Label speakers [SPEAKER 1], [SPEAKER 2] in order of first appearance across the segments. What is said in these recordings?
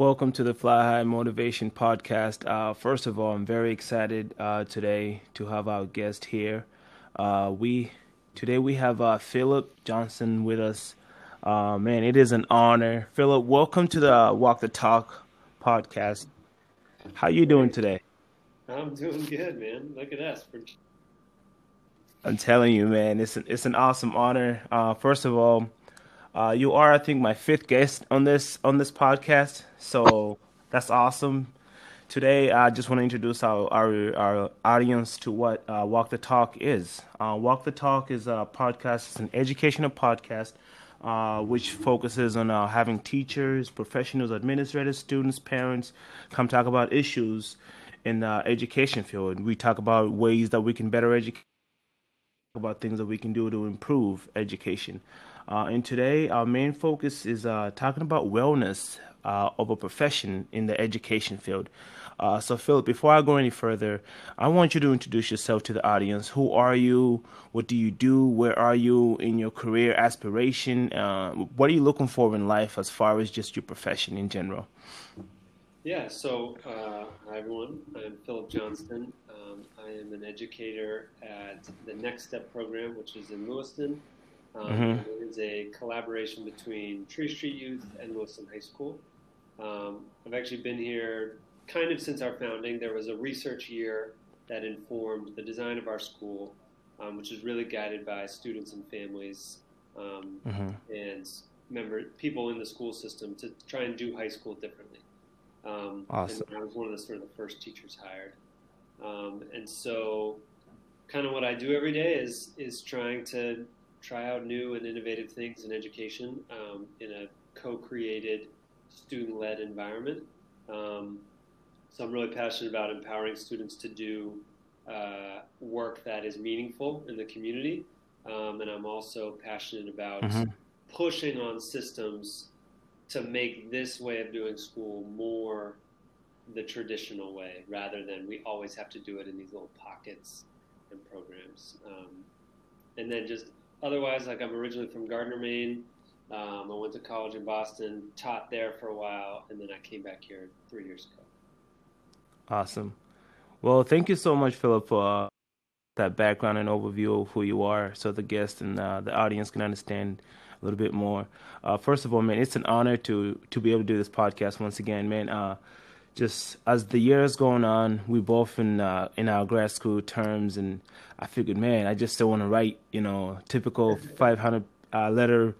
[SPEAKER 1] Welcome to the Fly High Motivation Podcast. Uh, first of all, I'm very excited uh, today to have our guest here. Uh, we today we have uh, Philip Johnson with us. Uh, man, it is an honor. Philip, welcome to the Walk the Talk podcast. How you doing today?
[SPEAKER 2] I'm doing good, man. Look at us.
[SPEAKER 1] I'm telling you, man, it's an, it's an awesome honor. Uh, first of all, uh, you are, I think, my fifth guest on this on this podcast, so that's awesome. Today, I just want to introduce our our, our audience to what uh, Walk the Talk is. Uh, Walk the Talk is a podcast. It's an educational podcast uh, which focuses on uh, having teachers, professionals, administrators, students, parents come talk about issues in the education field. We talk about ways that we can better educate, about things that we can do to improve education. Uh, and today, our main focus is uh, talking about wellness uh, of a profession in the education field. Uh, so, Philip, before I go any further, I want you to introduce yourself to the audience. Who are you? What do you do? Where are you in your career aspiration? Uh, what are you looking for in life as far as just your profession in general?
[SPEAKER 2] Yeah, so uh, hi everyone. I'm Philip Johnston. Um, I am an educator at the Next Step program, which is in Lewiston. Um, mm-hmm. It is a collaboration between Tree Street Youth and Lewiston High School. Um, I've actually been here kind of since our founding. There was a research year that informed the design of our school, um, which is really guided by students and families um, mm-hmm. and member people in the school system to try and do high school differently.
[SPEAKER 1] Um, awesome.
[SPEAKER 2] I was one of the sort of the first teachers hired, um, and so kind of what I do every day is is trying to try out new and innovative things in education um, in a co-created, student-led environment. Um, so I'm really passionate about empowering students to do uh, work that is meaningful in the community, um, and I'm also passionate about mm-hmm. pushing on systems to make this way of doing school more the traditional way, rather than we always have to do it in these little pockets and programs. Um, and then just otherwise, like I'm originally from Gardiner, Maine. Um, I went to college in Boston, taught there for a while, and then I came back here three years ago.
[SPEAKER 1] Awesome. Well, thank you so much, Philip, for uh, that background and overview of who you are, so the guests and uh, the audience can understand a little bit more. Uh, first of all, man, it's an honor to to be able to do this podcast once again, man. Just as the years going on, we both in uh, in our grad school terms, and I figured, man, I just still want to write, you know, typical 500 uh, letter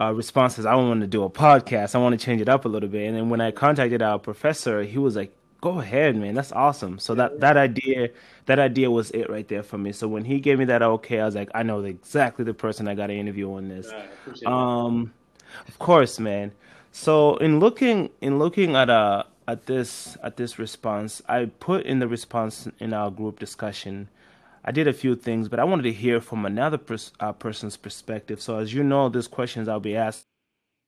[SPEAKER 1] uh, responses. I want to do a podcast. I want to change it up a little bit. And then when I contacted our professor, he was like, "Go ahead, man. That's awesome." So that that idea that idea was it right there for me. So when he gave me that okay, I was like, I know exactly the person I got to interview on this.
[SPEAKER 2] Right,
[SPEAKER 1] um, of course, man. So in looking in looking at uh at this at this response, I put in the response in our group discussion. I did a few things, but I wanted to hear from another pers- uh, person's perspective. So as you know, these questions I'll be asked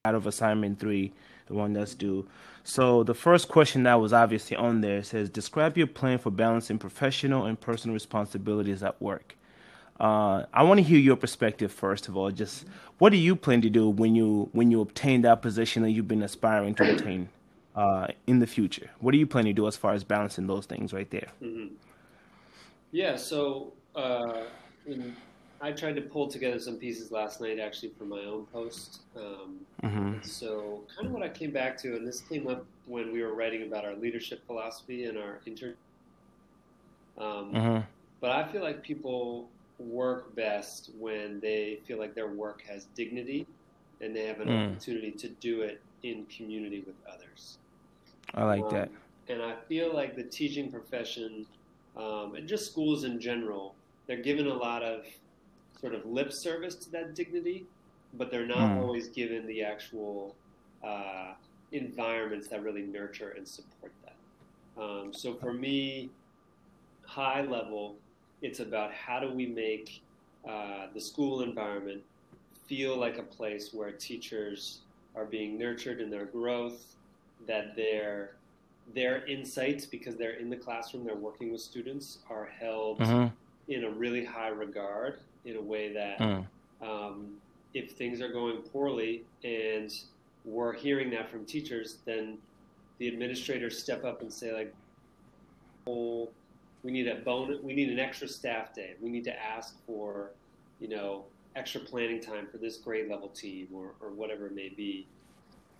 [SPEAKER 1] out of assignment three, the one that's due. So the first question that was obviously on there says, describe your plan for balancing professional and personal responsibilities at work. Uh, I want to hear your perspective first of all. Just what do you plan to do when you when you obtain that position that you've been aspiring to attain? Uh, in the future? What are you planning to do as far as balancing those things right there?
[SPEAKER 2] Mm-hmm. Yeah, so uh, I tried to pull together some pieces last night actually for my own post. Um, mm-hmm. So, kind of what I came back to, and this came up when we were writing about our leadership philosophy and our intern. Um, mm-hmm. But I feel like people work best when they feel like their work has dignity and they have an mm. opportunity to do it in community with others.
[SPEAKER 1] I like um, that.
[SPEAKER 2] And I feel like the teaching profession um, and just schools in general, they're given a lot of sort of lip service to that dignity, but they're not mm. always given the actual uh, environments that really nurture and support that. Um, so for me, high level, it's about how do we make uh, the school environment feel like a place where teachers are being nurtured in their growth, that their their insights, because they're in the classroom, they're working with students, are held mm-hmm. in a really high regard in a way that mm. um, if things are going poorly and we're hearing that from teachers, then the administrators step up and say like, "Oh, we need a bonus. We need an extra staff day. We need to ask for, you know, extra planning time for this grade level team or, or whatever it may be,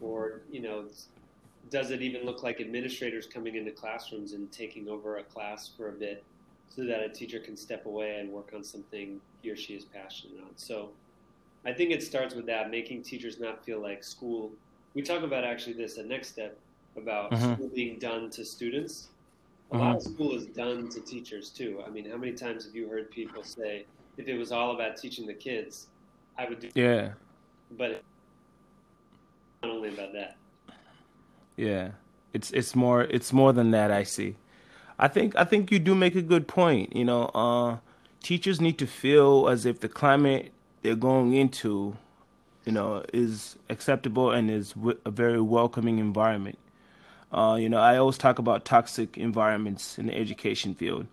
[SPEAKER 2] or you know." Does it even look like administrators coming into classrooms and taking over a class for a bit so that a teacher can step away and work on something he or she is passionate on? So I think it starts with that, making teachers not feel like school. We talk about actually this, a next step about mm-hmm. school being done to students. A mm-hmm. lot of school is done to teachers too. I mean, how many times have you heard people say, if it was all about teaching the kids, I would do
[SPEAKER 1] Yeah.
[SPEAKER 2] But not only about that.
[SPEAKER 1] Yeah. It's it's more it's more than that I see. I think I think you do make a good point, you know, uh teachers need to feel as if the climate they're going into, you know, is acceptable and is a very welcoming environment. Uh, you know, I always talk about toxic environments in the education field.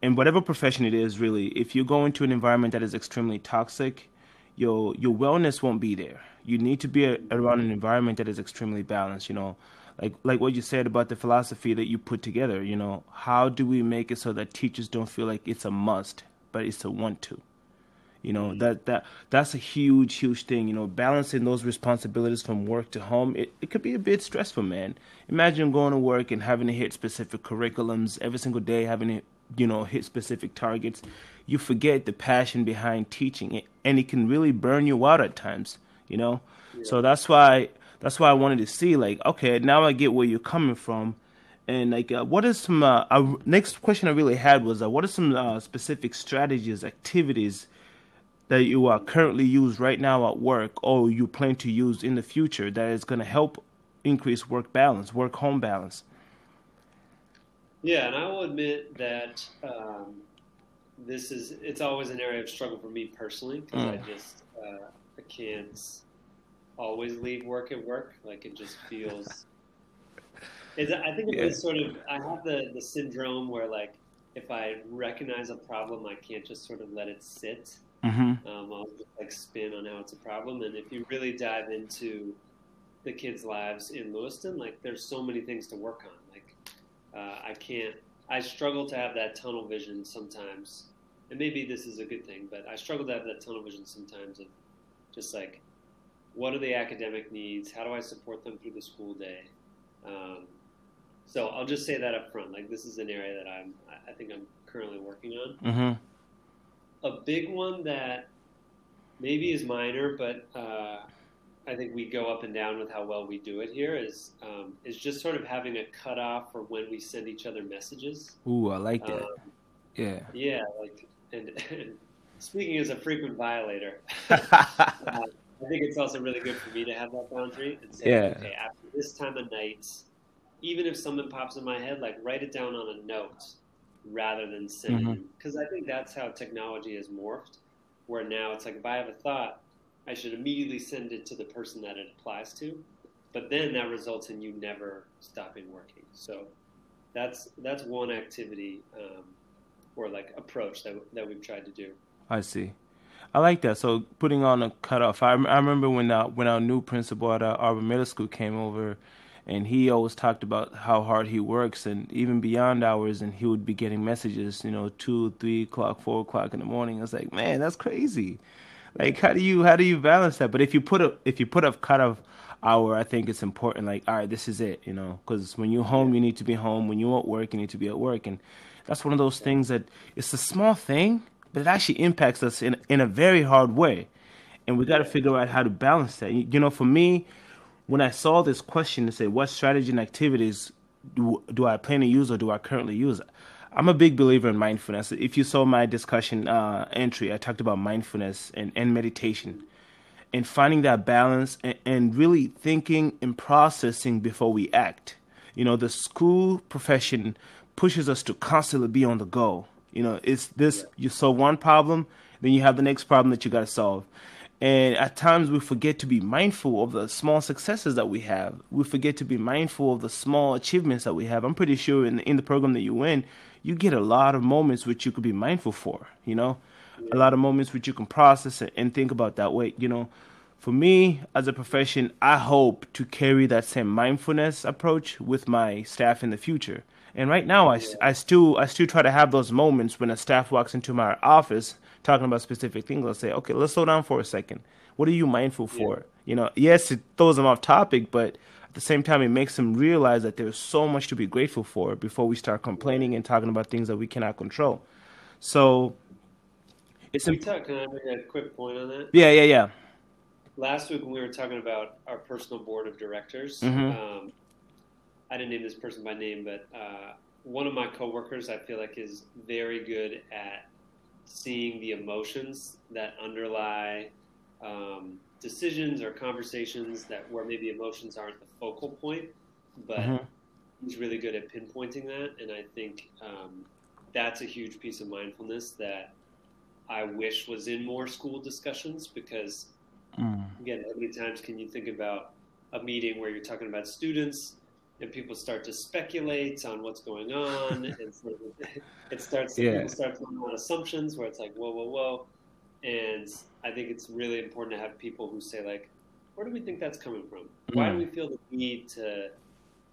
[SPEAKER 1] In whatever profession it is, really, if you go into an environment that is extremely toxic, your your wellness won't be there. You need to be a, around an environment that is extremely balanced. You know, like like what you said about the philosophy that you put together. You know, how do we make it so that teachers don't feel like it's a must, but it's a want to? You know mm-hmm. that that that's a huge huge thing. You know, balancing those responsibilities from work to home, it, it could be a bit stressful, man. Imagine going to work and having to hit specific curriculums every single day, having to you know hit specific targets. You forget the passion behind teaching it, and it can really burn you out at times. You know, yeah. so that's why that's why I wanted to see like, okay, now I get where you're coming from. And like, uh, what is some? Uh, uh, next question I really had was, uh, what are some uh, specific strategies, activities that you are currently use right now at work or you plan to use in the future that is going to help increase work balance, work home balance?
[SPEAKER 2] Yeah, and I will admit that um, this is it's always an area of struggle for me personally because mm. I just uh, I can't always leave work at work. Like it just feels. It's, I think it's yeah. sort of I have the the syndrome where like if I recognize a problem, I can't just sort of let it sit Mm-hmm. Um, I'll just like spin on how it's a problem. And if you really dive into the kids' lives in Lewiston, like there's so many things to work on. Uh, I can't, I struggle to have that tunnel vision sometimes. And maybe this is a good thing, but I struggle to have that tunnel vision sometimes of just like, what are the academic needs? How do I support them through the school day? Um, so I'll just say that up front. Like this is an area that I'm, I think I'm currently working on. Mm-hmm a big one that maybe is minor, but uh, I think we go up and down with how well we do it here is um, is just sort of having a cutoff for when we send each other messages.
[SPEAKER 1] Ooh, I like that. Um,
[SPEAKER 2] yeah. Yeah, like and, and, speaking as a frequent violator, uh, I think it's also really good for me to have that boundary and say, yeah. okay, after this time of night, even if someone pops in my head, like write it down on a note rather than sending. Because mm-hmm. I think that's how technology has morphed, where now it's like if I have a thought, I should immediately send it to the person that it applies to. But then that results in you never stopping working. So that's that's one activity um, or like approach that that we've tried to do.
[SPEAKER 1] I see. I like that. So putting on a cutoff. I, I remember when uh, when our new principal at Arbor Middle School came over and he always talked about how hard he works and even beyond hours and he would be getting messages you know two three o'clock four o'clock in the morning i was like man that's crazy like how do you how do you balance that? But if you put a if you put a cut off hour i think it's important like all right this is it you know? Because when you're home you need to be home. When you're at work you need to be at work. And that's one of those things that it's a small thing but it actually impacts us in in a very hard way. And we got to figure out how to balance that. You know for me when I saw this question to say what strategy and activities do, do I plan to use or do I currently use, I'm a big believer in mindfulness. If you saw my discussion uh, entry, I talked about mindfulness and, and meditation and finding that balance and, and really thinking and processing before we act. You know, the school profession pushes us to constantly be on the go. You know, it's this you solve one problem, then you have the next problem that you got to solve. And at times we forget to be mindful of the small successes that we have. We forget to be mindful of the small achievements that we have. I'm pretty sure in the, in the program that you win, you get a lot of moments which you could be mindful for, you know? A lot of moments which you can process and think about that way, you know? for me as a profession, I hope to carry that same mindfulness approach with my staff in the future. And right now, I, I still I still try to have those moments when a staff walks into my office talking about specific things. I'll say, okay, let's slow down for a second. What are you mindful for? Yeah. You know, yes, it throws them off topic, but the same time, it makes them realize that there's so much to be grateful for before we start complaining and talking about things that we cannot control. So,
[SPEAKER 2] it's imp- talk, Can I make a quick point on that?
[SPEAKER 1] Yeah, yeah, yeah.
[SPEAKER 2] Last week when we were talking about our personal board of directors, mm-hmm. um, I didn't name this person by name, but uh, one of my coworkers I feel like is very good at seeing the emotions that underlie um, decisions or conversations that where maybe emotions aren't the focal point, but mm-hmm. he's really good at pinpointing that, and I think um, that's a huge piece of mindfulness that I wish was in more school discussions because mm. again, how many times can you think about a meeting where you're talking about students and people start to speculate on what's going on, and so it starts yeah. people start throwing out assumptions where it's like whoa, whoa, whoa, and I think it's really important to have people who say like, where do we think that's coming from? Why do we feel the need to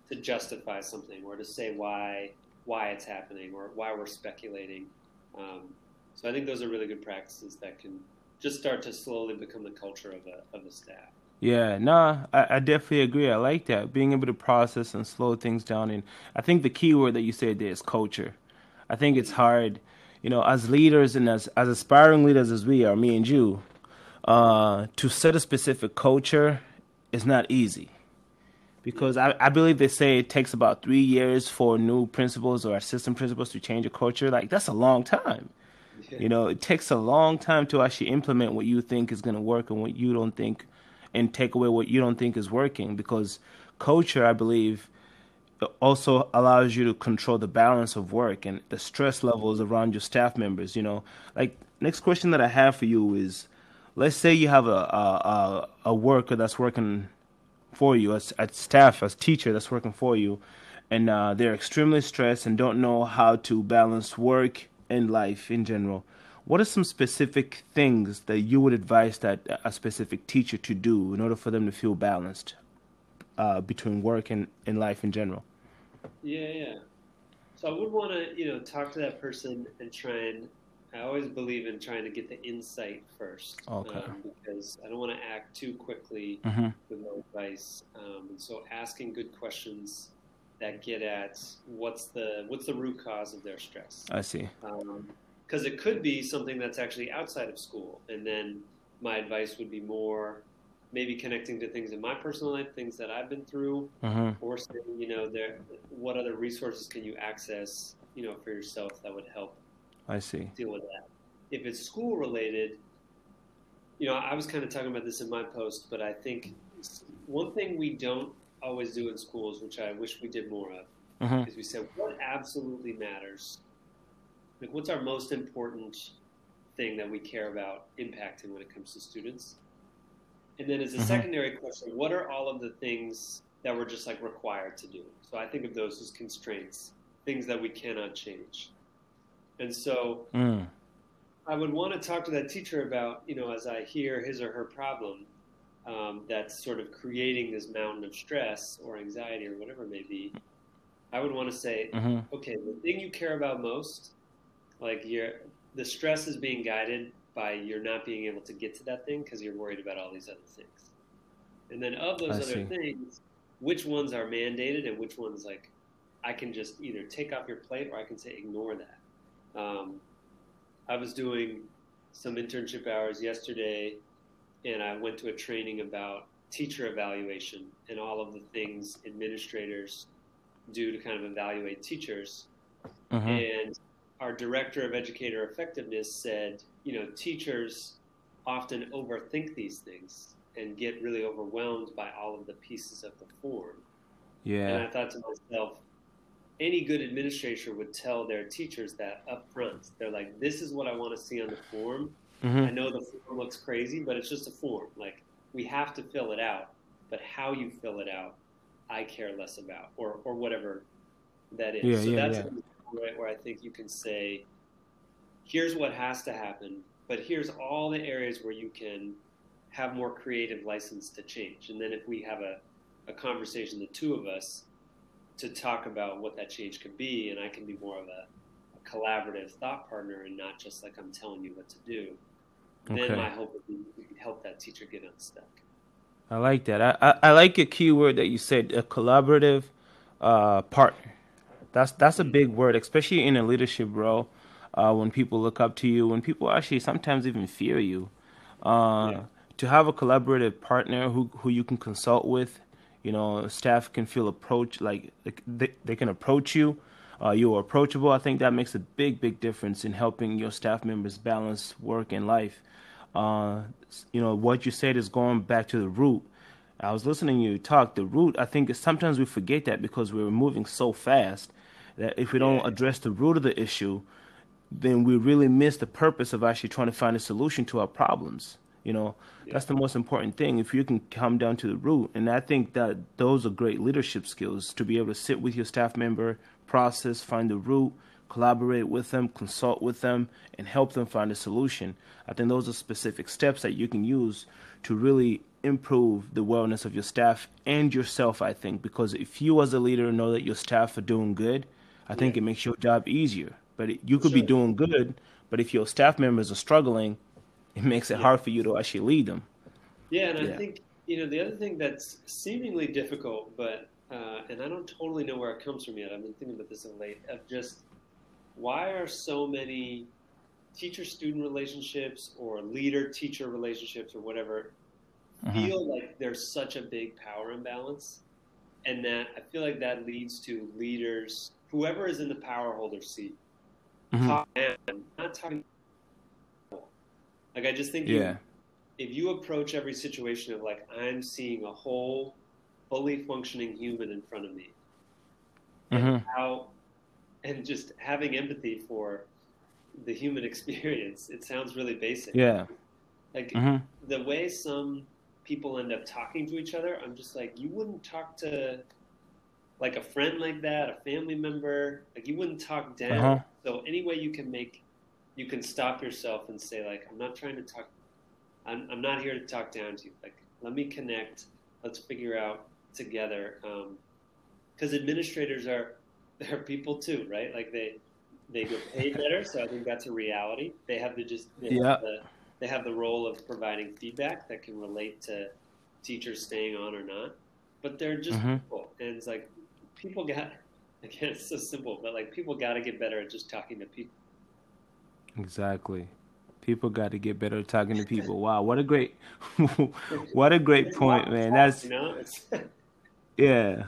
[SPEAKER 2] to justify something or to say why why it's happening or why we're speculating? Um, so I think those are really good practices that can just start to slowly become the culture of a of a staff.
[SPEAKER 1] Yeah, nah, I, I, definitely agree. I like that being able to process and slow things down. And I think the key word that you said there is culture. I think it's hard, you know, as leaders and as as aspiring leaders as we are, me and you, uh, to set a specific culture is not easy. Because I, I believe they say it takes about three years for new principals or assistant principals to change a culture. Like that's a long time. Yeah. You know, it takes a long time to actually implement what you think is going to work and what you don't think and take away what you don't think is working because culture, I believe, also allows you to control the balance of work and the stress levels around your staff members. You know, like next question that I have for you is, let's say you have a a, a worker that's working for you as, as staff as teacher that's working for you, and uh, they're extremely stressed and don't know how to balance work and life in general what are some specific things that you would advise that a specific teacher to do in order for them to feel balanced uh, between work and, and life in general?
[SPEAKER 2] Yeah, yeah. So I would want to, you know, talk to that person and try and. I always believe in trying to get the insight first,
[SPEAKER 1] okay. um,
[SPEAKER 2] because I don't want to act too quickly mm-hmm. with no advice. Um, and so, asking good questions that get at what's the what's the root cause of their stress.
[SPEAKER 1] I see.
[SPEAKER 2] Um, because it could be something that's actually outside of school. And then my advice would be more maybe connecting to things in my personal life, things that I've been through,
[SPEAKER 1] mm-hmm.
[SPEAKER 2] or saying, you know, there, what other resources can you access, you know, for yourself that would help.
[SPEAKER 1] I see.
[SPEAKER 2] Deal with that. If it's school related, you know, I was kind of talking about this in my post, but I think one thing we don't always do in schools, which I wish we did more of, mm-hmm. is we said what absolutely matters like what's our most important thing that we care about impacting when it comes to students? And then as a mm-hmm. secondary question, what are all of the things that we're just like required to do? So I think of those as constraints, things that we cannot change. And so mm. I would want to talk to that teacher about, you know, as I hear his or her problem, um, that's sort of creating this mountain of stress or anxiety or whatever it may be. I would want to say, mm-hmm. okay, the thing you care about most like you're the stress is being guided by you're not being able to get to that thing because you're worried about all these other things. And then of those I other see. things, which ones are mandated and which ones like I can just either take off your plate or I can say ignore that. Um, I was doing some internship hours yesterday, and I went to a training about teacher evaluation and all of the things administrators do to kind of evaluate teachers. Mm-hmm. And our director of educator effectiveness said, you know, teachers often overthink these things and get really overwhelmed by all of the pieces of the form.
[SPEAKER 1] Yeah.
[SPEAKER 2] And I thought to myself, any good administrator would tell their teachers that up front. They're like, this is what I want to see on the form. Mm-hmm. I know the form looks crazy, but it's just a form. Like, we have to fill it out, but how you fill it out, I care less about, or, or whatever that is.
[SPEAKER 1] Yeah, so yeah,
[SPEAKER 2] that's yeah right where I think you can say, here's what has to happen, but here's all the areas where you can have more creative license to change. And then if we have a, a conversation, the two of us, to talk about what that change could be, and I can be more of a, a collaborative thought partner and not just like I'm telling you what to do, okay. then my hope would be we could help that teacher get unstuck.
[SPEAKER 1] I like that. I, I, I like a key word that you said, a collaborative uh, partner. That's that's a mm-hmm. big word, especially in a leadership role. Uh, when people look up to you, when people actually sometimes even fear you. Uh, yeah to have a collaborative partner who who you can consult with, you know, staff can feel approach like they, they can approach you. Uh, you're approachable. I think that makes a big, big difference in helping your staff members balance work and life. Uh, you know, what you said is going back to the root. I was listening to you talk. The root, I think, sometimes we forget that because we're moving so fast that if we don't address the root of the issue, then we really miss the purpose of actually trying to find a solution to our problems. You know, yeah. that's the most important thing. If you can come down to the root, and I think that those are great leadership skills to be able to sit with your staff member, process, find the root, collaborate with them, consult with them, and help them find a solution. I think those are specific steps that you can use to really improve the wellness of your staff and yourself. I think because if you as a leader know that your staff are doing good, I think yeah. it makes your job easier. But it, you could sure. be doing good, but if your staff members are struggling, it makes it yeah. hard for you to actually lead them.
[SPEAKER 2] Yeah, and yeah. I think you know the other thing that's seemingly difficult, but uh, and I don't totally know where it comes from yet. I've been thinking about this of late. Of just why are so many teacher-student relationships or leader-teacher relationships or whatever mm-hmm. feel like there's such a big power imbalance, and that I feel like that leads to leaders, whoever is in the power holder seat, mm-hmm. not talking like I just think yeah. if you approach every situation of like I'm seeing a whole, fully functioning human in front of me, mm-hmm. and how, and just having empathy for the human experience. It sounds really basic.
[SPEAKER 1] Yeah.
[SPEAKER 2] Like mm-hmm. the way some people end up talking to each other, I'm just like, you wouldn't talk to like a friend like that, a family member, like you wouldn't talk down. Uh-huh. So any way you can make you can stop yourself and say like i'm not trying to talk i'm, I'm not here to talk down to you like let me connect let's figure out together because um, administrators are they're people too right like they they get paid better so i think that's a reality they have to just they yeah. have the, they have the role of providing feedback that can relate to teachers staying on or not but they're just mm-hmm. people and it's like people got again it's so simple but like people got to get better at just talking to people
[SPEAKER 1] Exactly. People got to get better at talking to people. Wow, what a great, what a great point, man. That's yeah,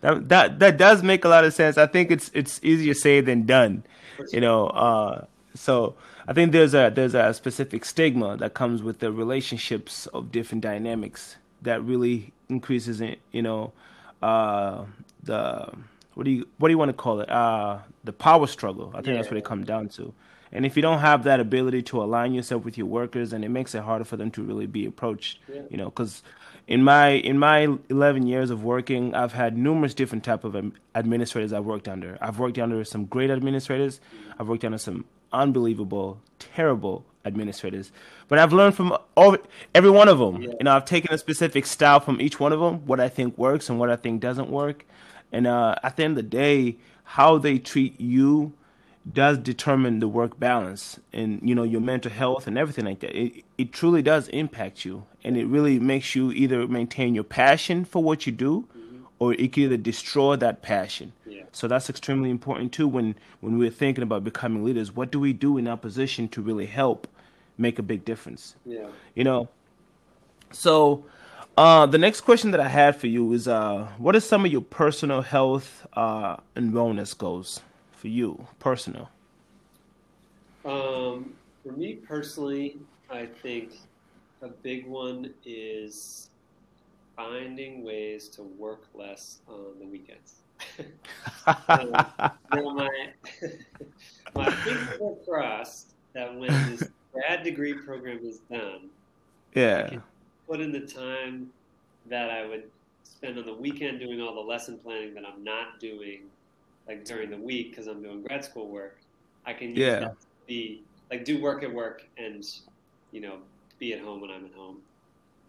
[SPEAKER 1] that that that does make a lot of sense. I think it's it's easier said than done, you know. Uh, so I think there's a there's a specific stigma that comes with the relationships of different dynamics that really increases it. You know, uh, the what do you what do you want to call it? Uh, the power struggle. I think yeah. that's what it comes down to. And if you don't have that ability to align yourself with your workers, and it makes it harder for them to really be approached. Yeah. You know, because in my in my 11 years of working, I've had numerous different type of administrators I've worked under. I've worked under some great administrators. I've worked under some unbelievable, terrible administrators. But I've learned from all, every one of them. Yeah. You know, I've taken a specific style from each one of them, what I think works and what I think doesn't work. And uh, at the end of the day, how they treat you does determine the work balance and you know your mental health and everything like that it, it truly does impact you and it really makes you either maintain your passion for what you do. Or it can either destroy that passion yeah. so that's extremely important too when when we're thinking about becoming leaders what do we do in our position to really help make a big difference
[SPEAKER 2] yeah
[SPEAKER 1] you know so uh, the next question that I had for you is, uh, what are some of your personal health uh, and wellness goals? for you, personal?
[SPEAKER 2] Um, for me personally, I think a big one is finding ways to work less on the weekends. um, my my fingers are crossed that when this grad degree program is done,
[SPEAKER 1] yeah, I can
[SPEAKER 2] put in the time that I would spend on the weekend doing all the lesson planning that I'm not doing like during the week because I'm doing grad school work, I can use yeah. that to be like do work at work and you know be at home when I'm at home.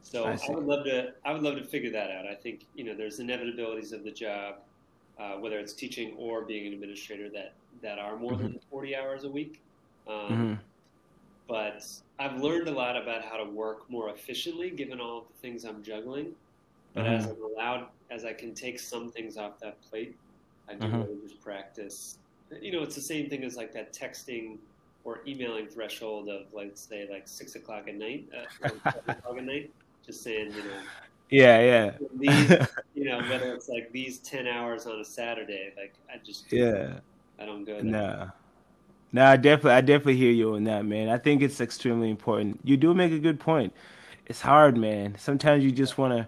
[SPEAKER 2] So I, I, would love to. I would love to figure that out. I think you know there's inevitabilities of the job, uh, whether it's teaching or being an administrator that that are more mm-hmm. than 40 hours a week. Um, mm-hmm. But I've learned a lot about how to work more efficiently, given all the things I'm juggling. But mm-hmm. as I'm allowed, as I can take some things off that plate, I do mm-hmm. really just practice. You know, it's the same thing as like that texting or emailing threshold of, let's say, like six o'clock at night, uh, o'clock at night just saying, you know.
[SPEAKER 1] Yeah, yeah.
[SPEAKER 2] These, you know, whether it's like these ten hours on a Saturday, like I just
[SPEAKER 1] yeah,
[SPEAKER 2] I don't go there.
[SPEAKER 1] Nah. No, I definitely, I definitely hear you on that, man. I think it's extremely important. You do make a good point. It's hard, man. Sometimes you just want to,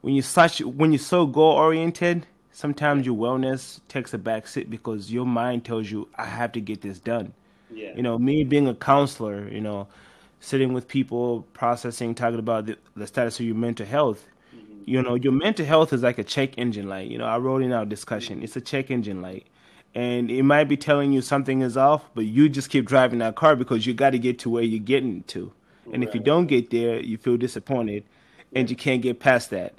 [SPEAKER 1] when you such, when you're so goal oriented, sometimes your wellness takes a back seat because your mind tells you, I have to get this done.
[SPEAKER 2] Yeah.
[SPEAKER 1] You know, me being a counselor, you know, sitting with people, processing, talking about the, the status of your mental health. Mm-hmm. You know, your mental health is like a check engine light. You know, I wrote in our discussion, it's a check engine light. And it might be telling you something is off, but you just keep driving that car because you got to get to where you're getting to. And right. if you don't get there, you feel disappointed and you can't get past that.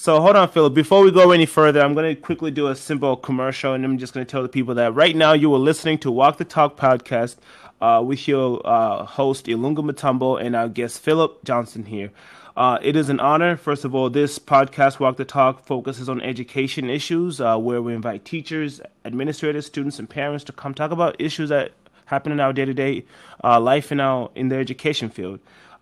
[SPEAKER 1] So hold on, Philip. Before we go any further, I'm going to quickly do a simple commercial, and I'm just going to tell the people that right now you are listening to Walk the Talk podcast uh, with your uh, host Ilunga Matumbo and our guest Philip Johnson here. Uh, it is an honor. First of all, this podcast, Walk the Talk, focuses on education issues uh, where we invite teachers, administrators, students, and parents to come talk about issues that happen in our day to day life in, our, in the education field.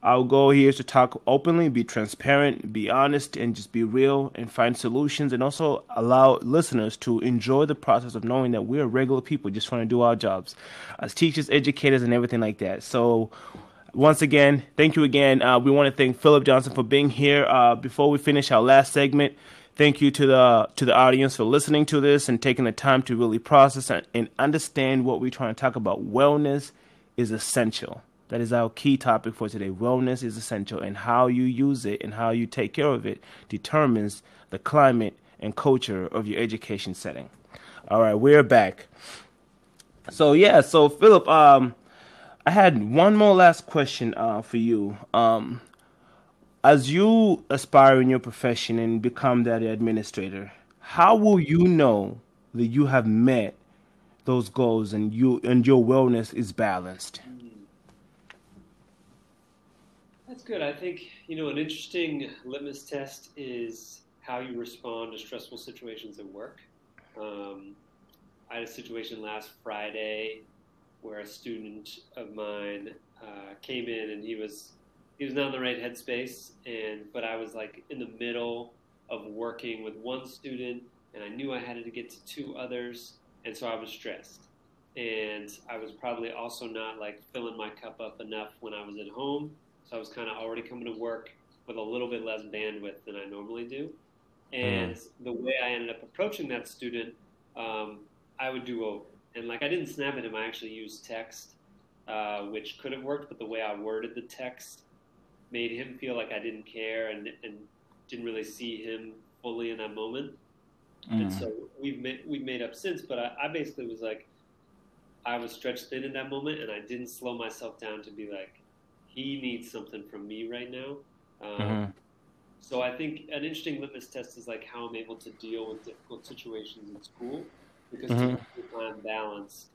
[SPEAKER 1] Our goal here is to talk openly, be transparent, be honest, and just be real and find solutions and also allow listeners to enjoy the process of knowing that we're regular people just trying to do our jobs as teachers, educators, and everything like that. So, once again, thank you again. Uh, we want to thank Philip Johnson for being here. Uh, before we finish our last segment, thank you to the to the audience for listening to this and taking the time to really process and, and understand what we're trying to talk about. Wellness is essential. That is our key topic for today. Wellness is essential, and how you use it and how you take care of it determines the climate and culture of your education setting. All right, we're back. So yeah, so Philip, um, I had one more last question uh, for you. Um, as you aspire in your profession and become that administrator, how will you know that you have met those goals and you and your wellness is balanced?
[SPEAKER 2] That's good. I think, you know, an interesting litmus test is how you respond to stressful situations at work. Um, I had a situation last Friday where a student of mine uh, came in and he was he was not in the right headspace, and but I was like in the middle of working with one student, and I knew I had to get to two others, and so I was stressed, and I was probably also not like filling my cup up enough when I was at home so I was kind of already coming to work with a little bit less bandwidth than I normally do. And mm. the way I ended up approaching that student, um, I would do over. And like I didn't snap at him, I actually used text, uh, which could have worked, but the way I worded the text made him feel like I didn't care and, and didn't really see him fully in that moment. Mm. And so we've made, we've made up since, but I, I basically was like, I was stretched thin in that moment, and I didn't slow myself down to be like, he needs something from me right now. Um, mm-hmm. So I think an interesting litmus test is like how I'm able to deal with difficult situations in school, because mm-hmm. to keep I'm balanced,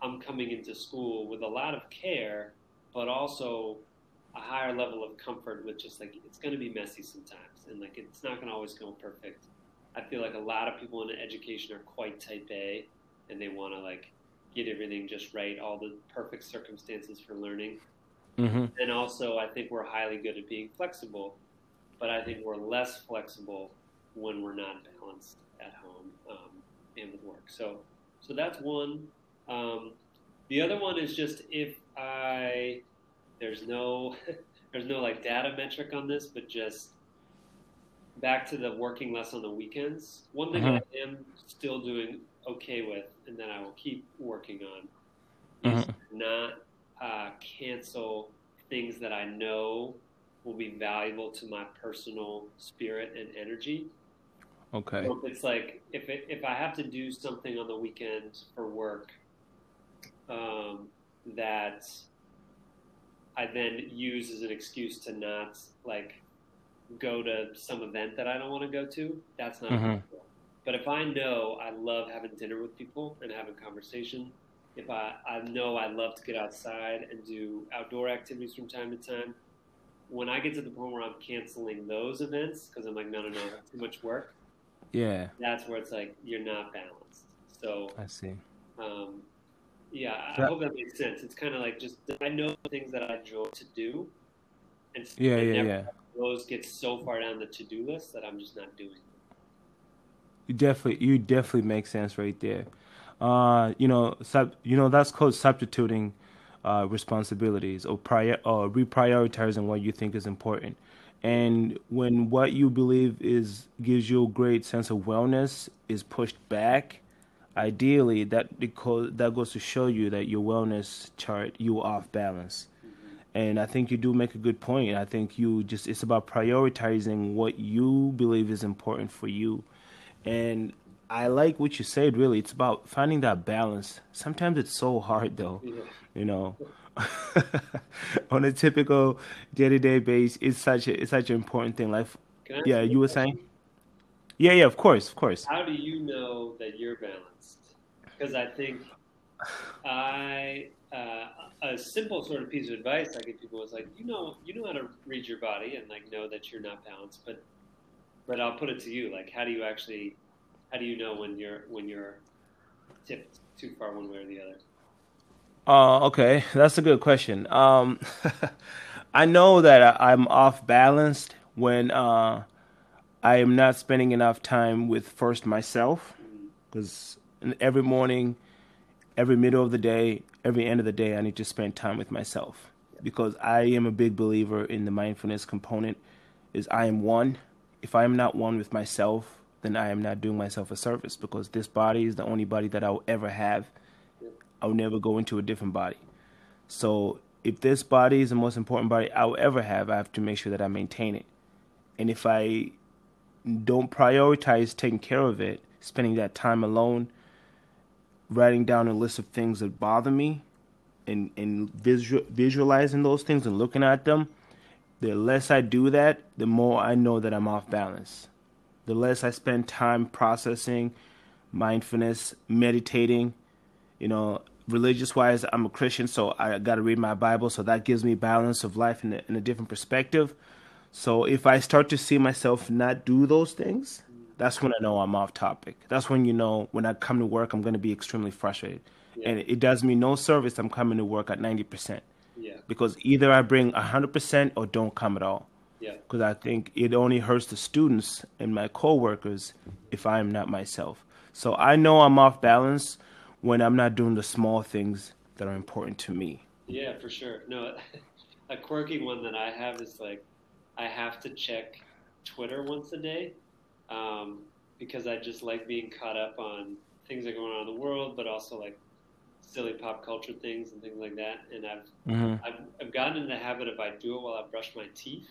[SPEAKER 2] I'm coming into school with a lot of care, but also a higher level of comfort with just like it's going to be messy sometimes, and like it's not going to always go perfect. I feel like a lot of people in education are quite type A, and they want to like get everything just right, all the perfect circumstances for learning. Mm-hmm. And also, I think we're highly good at being flexible, but I think we're less flexible when we're not balanced at home um, and with work. So, so that's one. Um, the other one is just if I there's no there's no like data metric on this, but just back to the working less on the weekends. One thing mm-hmm. I am still doing okay with, and that I will keep working on, is mm-hmm. not uh, cancel things that I know will be valuable to my personal spirit and energy.
[SPEAKER 1] Okay.
[SPEAKER 2] So it's like if it, if I have to do something on the weekend for work um, that I then use as an excuse to not like go to some event that I don't want to go to, that's not mm-hmm. But if I know I love having dinner with people and having conversation, if I, I know I love to get outside and do outdoor activities from time to time, when I get to the point where I'm canceling those events because I'm like, no, no, no, that's too much work.
[SPEAKER 1] Yeah.
[SPEAKER 2] That's where it's like you're not balanced. So
[SPEAKER 1] I see.
[SPEAKER 2] Um, yeah, I hope that makes sense. It's kind of like just I know things that I enjoy to do,
[SPEAKER 1] and yeah, yeah, yeah.
[SPEAKER 2] Those get so far down the to do list that I'm just not doing.
[SPEAKER 1] You definitely, you definitely make sense right there. Uh, you know, sub, you know that's called substituting uh, responsibilities or prior or reprioritizing what you think is important. And when what you believe is gives you a great sense of wellness is pushed back, ideally that because that goes to show you that your wellness chart you are off balance. And I think you do make a good point. I think you just it's about prioritizing what you believe is important for you. And I like what you said. Really, it's about finding that balance. Sometimes it's so hard, though. Yeah. You know, on a typical day-to-day base, it's such a it's such an important thing. Like, yeah, you were saying. Yeah, yeah, of course, of course.
[SPEAKER 2] How do you know that you're balanced? Because I think I uh, a simple sort of piece of advice I give people is like, you know, you know how to read your body and like know that you're not balanced, but but I'll put it to you, like, how do you actually how do you know when you're when you're tipped too far one way or the other?
[SPEAKER 1] Uh, okay, that's a good question. Um, I know that I'm off balanced when uh, I am not spending enough time with first myself, because every morning, every middle of the day, every end of the day, I need to spend time with myself because I am a big believer in the mindfulness component. Is I am one. If I am not one with myself, then I am not doing myself a service because this body is the only body that I'll ever have. I'll never go into a different body. So if this body is the most important body I'll ever have, I have to make sure that I maintain it. And if I don't prioritize taking care of it, spending that time alone, writing down a list of things that bother me, and and visual, visualizing those things and looking at them, the less I do that, the more I know that I'm off balance the less I spend time processing mindfulness, meditating, you know, religious wise, I'm a Christian, so I got to read my Bible, so that gives me balance of life in a, in a different perspective. So if I start to see myself not do those things, that's when I know I'm off topic. That's when you know when I come to work, I'm going to be extremely frustrated. Yeah. And it does me no service. I'm coming to work at 90%.
[SPEAKER 2] Yeah.
[SPEAKER 1] Because either I bring 100% or don't come at all.
[SPEAKER 2] Yeah.
[SPEAKER 1] Because I think it only hurts the students and my coworkers if I am not myself. So I know I'm off balance when I'm not doing the small things that are important to me.
[SPEAKER 2] Yeah, for sure. No, a quirky one that I have is like I have to check Twitter once a day um, because I just like being caught up on things that are going on in the world, but also like silly pop culture things and things like that. And I've mm-hmm. I've, I've gotten in the habit of I do it while I brush my teeth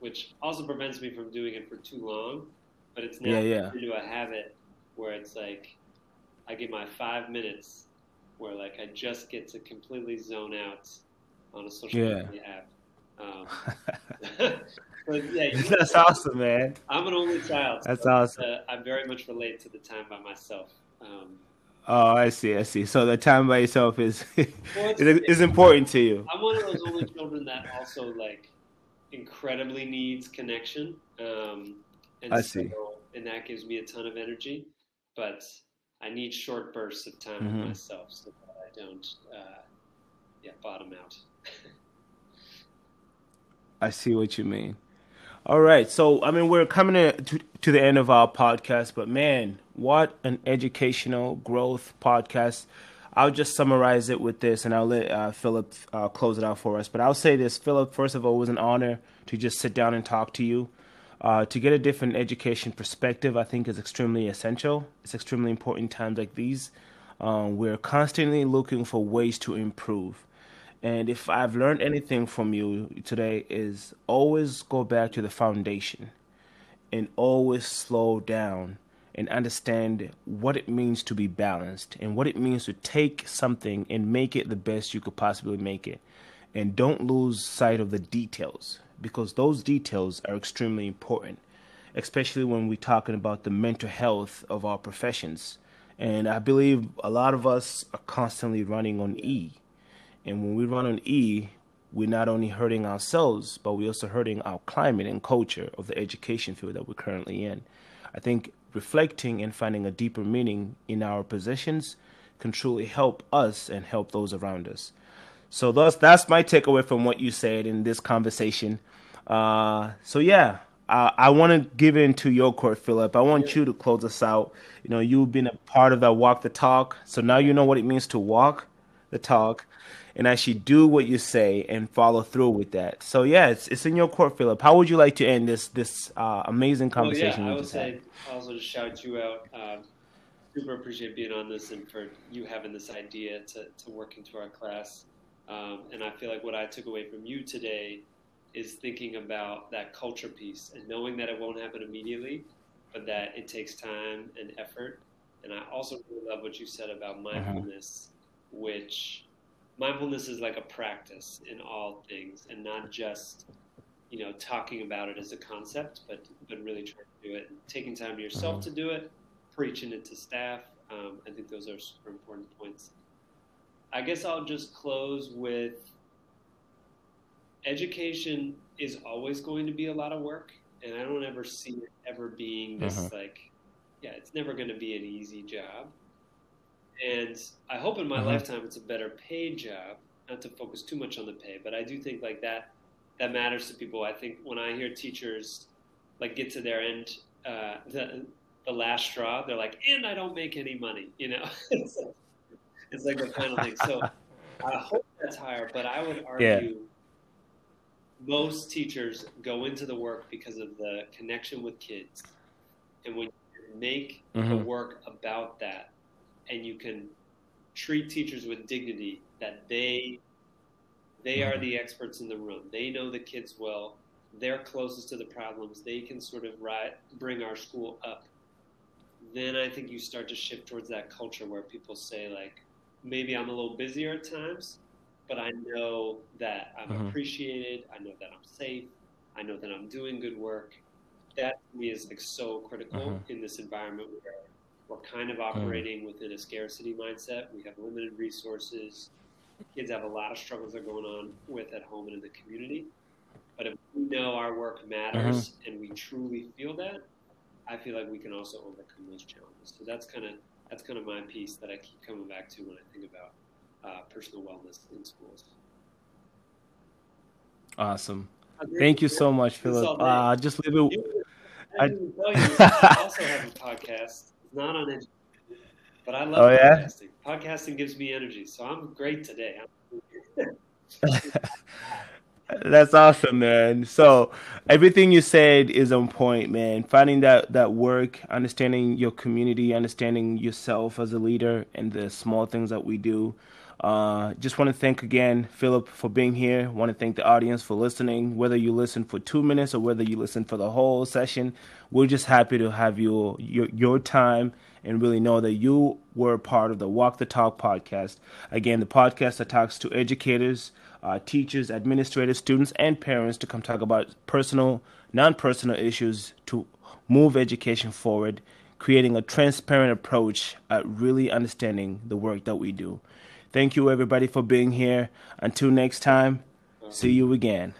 [SPEAKER 2] which also prevents me from doing it for too long. But it's now yeah, yeah. into a habit where it's like I get my five minutes where like I just get to completely zone out on a social yeah. media app. Um,
[SPEAKER 1] but yeah, that's awesome, man.
[SPEAKER 2] I'm an only child.
[SPEAKER 1] That's so, awesome.
[SPEAKER 2] Uh, I very much relate to the time by myself. Um,
[SPEAKER 1] oh, I see. I see. So the time by yourself is well, is, is important to you.
[SPEAKER 2] I'm one of those only children that also like incredibly needs connection. Um, and
[SPEAKER 1] I see.
[SPEAKER 2] and that gives me a ton of energy, but I need short bursts of time mm-hmm. with myself so that I don't, uh, yeah, bottom out.
[SPEAKER 1] I see what you mean. All right, so I mean we're coming to, to the end of our podcast, but man, what an educational growth podcast! I'll just summarize it with this, and I'll let uh, Philip uh, close it out for us. But I'll say this, Philip. First of all, it was an honor to just sit down and talk to you. Uh, to get a different education perspective, I think is extremely essential. It's extremely important times like these. Um, we're constantly looking for ways to improve. And if I've learned anything from you today, is always go back to the foundation and always slow down and understand what it means to be balanced and what it means to take something and make it the best you could possibly make it. and don't lose sight of the details because those details are extremely important, especially when we're talking about the mental health of our professions. And I believe a lot of us are constantly running on E. And when we run on E, we're not only hurting ourselves, but we're also hurting our climate and culture of the education field that we're currently in. I think reflecting and finding a deeper meaning in our positions can truly help us and help those around us. So thus, that's my takeaway from what you said in this conversation. Uh, so yeah, uh, I want to give it into your court, Philip. I want you to close us out. You know, you've been a part of that walk the talk, so now you know what it means to walk the talk and actually do what you say and follow through with that. So yeah, it's it's in your court, Philip. How would you like to end this this uh, amazing conversation?
[SPEAKER 2] Well, yeah, I would say also to shout you out. Uh, super appreciate being on this and for you having this idea to, to work into our class. Um, and I feel like what I took away from you today is thinking about that culture piece and knowing that it won't happen immediately, but that it takes time and effort. And I also really love what you said about uh-huh. mindfulness, uh-huh. which mindfulness is like a practice in all things and not just you know talking about it as a concept but but really trying to do it and taking time to yourself uh-huh. to do it preaching it to staff. Um, I think those are super important points. I guess I'll just close with education is always going to be a lot of work, and I don't ever see it ever being this uh-huh. like, yeah, it's never going to be an easy job. And I hope in my uh-huh. lifetime it's a better paid job. Not to focus too much on the pay, but I do think like that that matters to people. I think when I hear teachers like get to their end, uh, the the last straw. They're like, and I don't make any money. You know, it's, like, it's like the final thing. So I hope that's higher, but I would argue yeah. most teachers go into the work because of the connection with kids, and when you make mm-hmm. the work about that, and you can treat teachers with dignity, that they they are the experts in the room. They know the kids well. They're closest to the problems. They can sort of ri- bring our school up then I think you start to shift towards that culture where people say like, maybe I'm a little busier at times, but I know that I'm mm-hmm. appreciated. I know that I'm safe. I know that I'm doing good work. That to me is like so critical mm-hmm. in this environment where we're kind of mm-hmm. operating mm-hmm. within a scarcity mindset. We have limited resources. Kids have a lot of struggles they're going on with at home and in the community. But if we know our work matters mm-hmm. and we truly feel that, I feel like we can also overcome those challenges. So that's kind of that's kind of my piece that I keep coming back to when I think about uh, personal wellness in schools.
[SPEAKER 1] Awesome. Thank you so much, Philip. Uh, just leave it.
[SPEAKER 2] I, I also have a podcast. It's not on education, but I oh, love oh, podcasting. Yeah? Podcasting gives me energy, so I'm great today.
[SPEAKER 1] That's awesome, man. So everything you said is on point, man. Finding that that work, understanding your community, understanding yourself as a leader, and the small things that we do. Uh, just want to thank again, Philip, for being here. Want to thank the audience for listening. Whether you listen for two minutes or whether you listen for the whole session, we're just happy to have you your your time and really know that you were part of the Walk the Talk podcast. Again, the podcast that talks to educators uh, teachers, administrators, students, and parents to come talk about personal, non personal issues to move education forward, creating a transparent approach at really understanding the work that we do. Thank you, everybody, for being here. Until next time, see you again.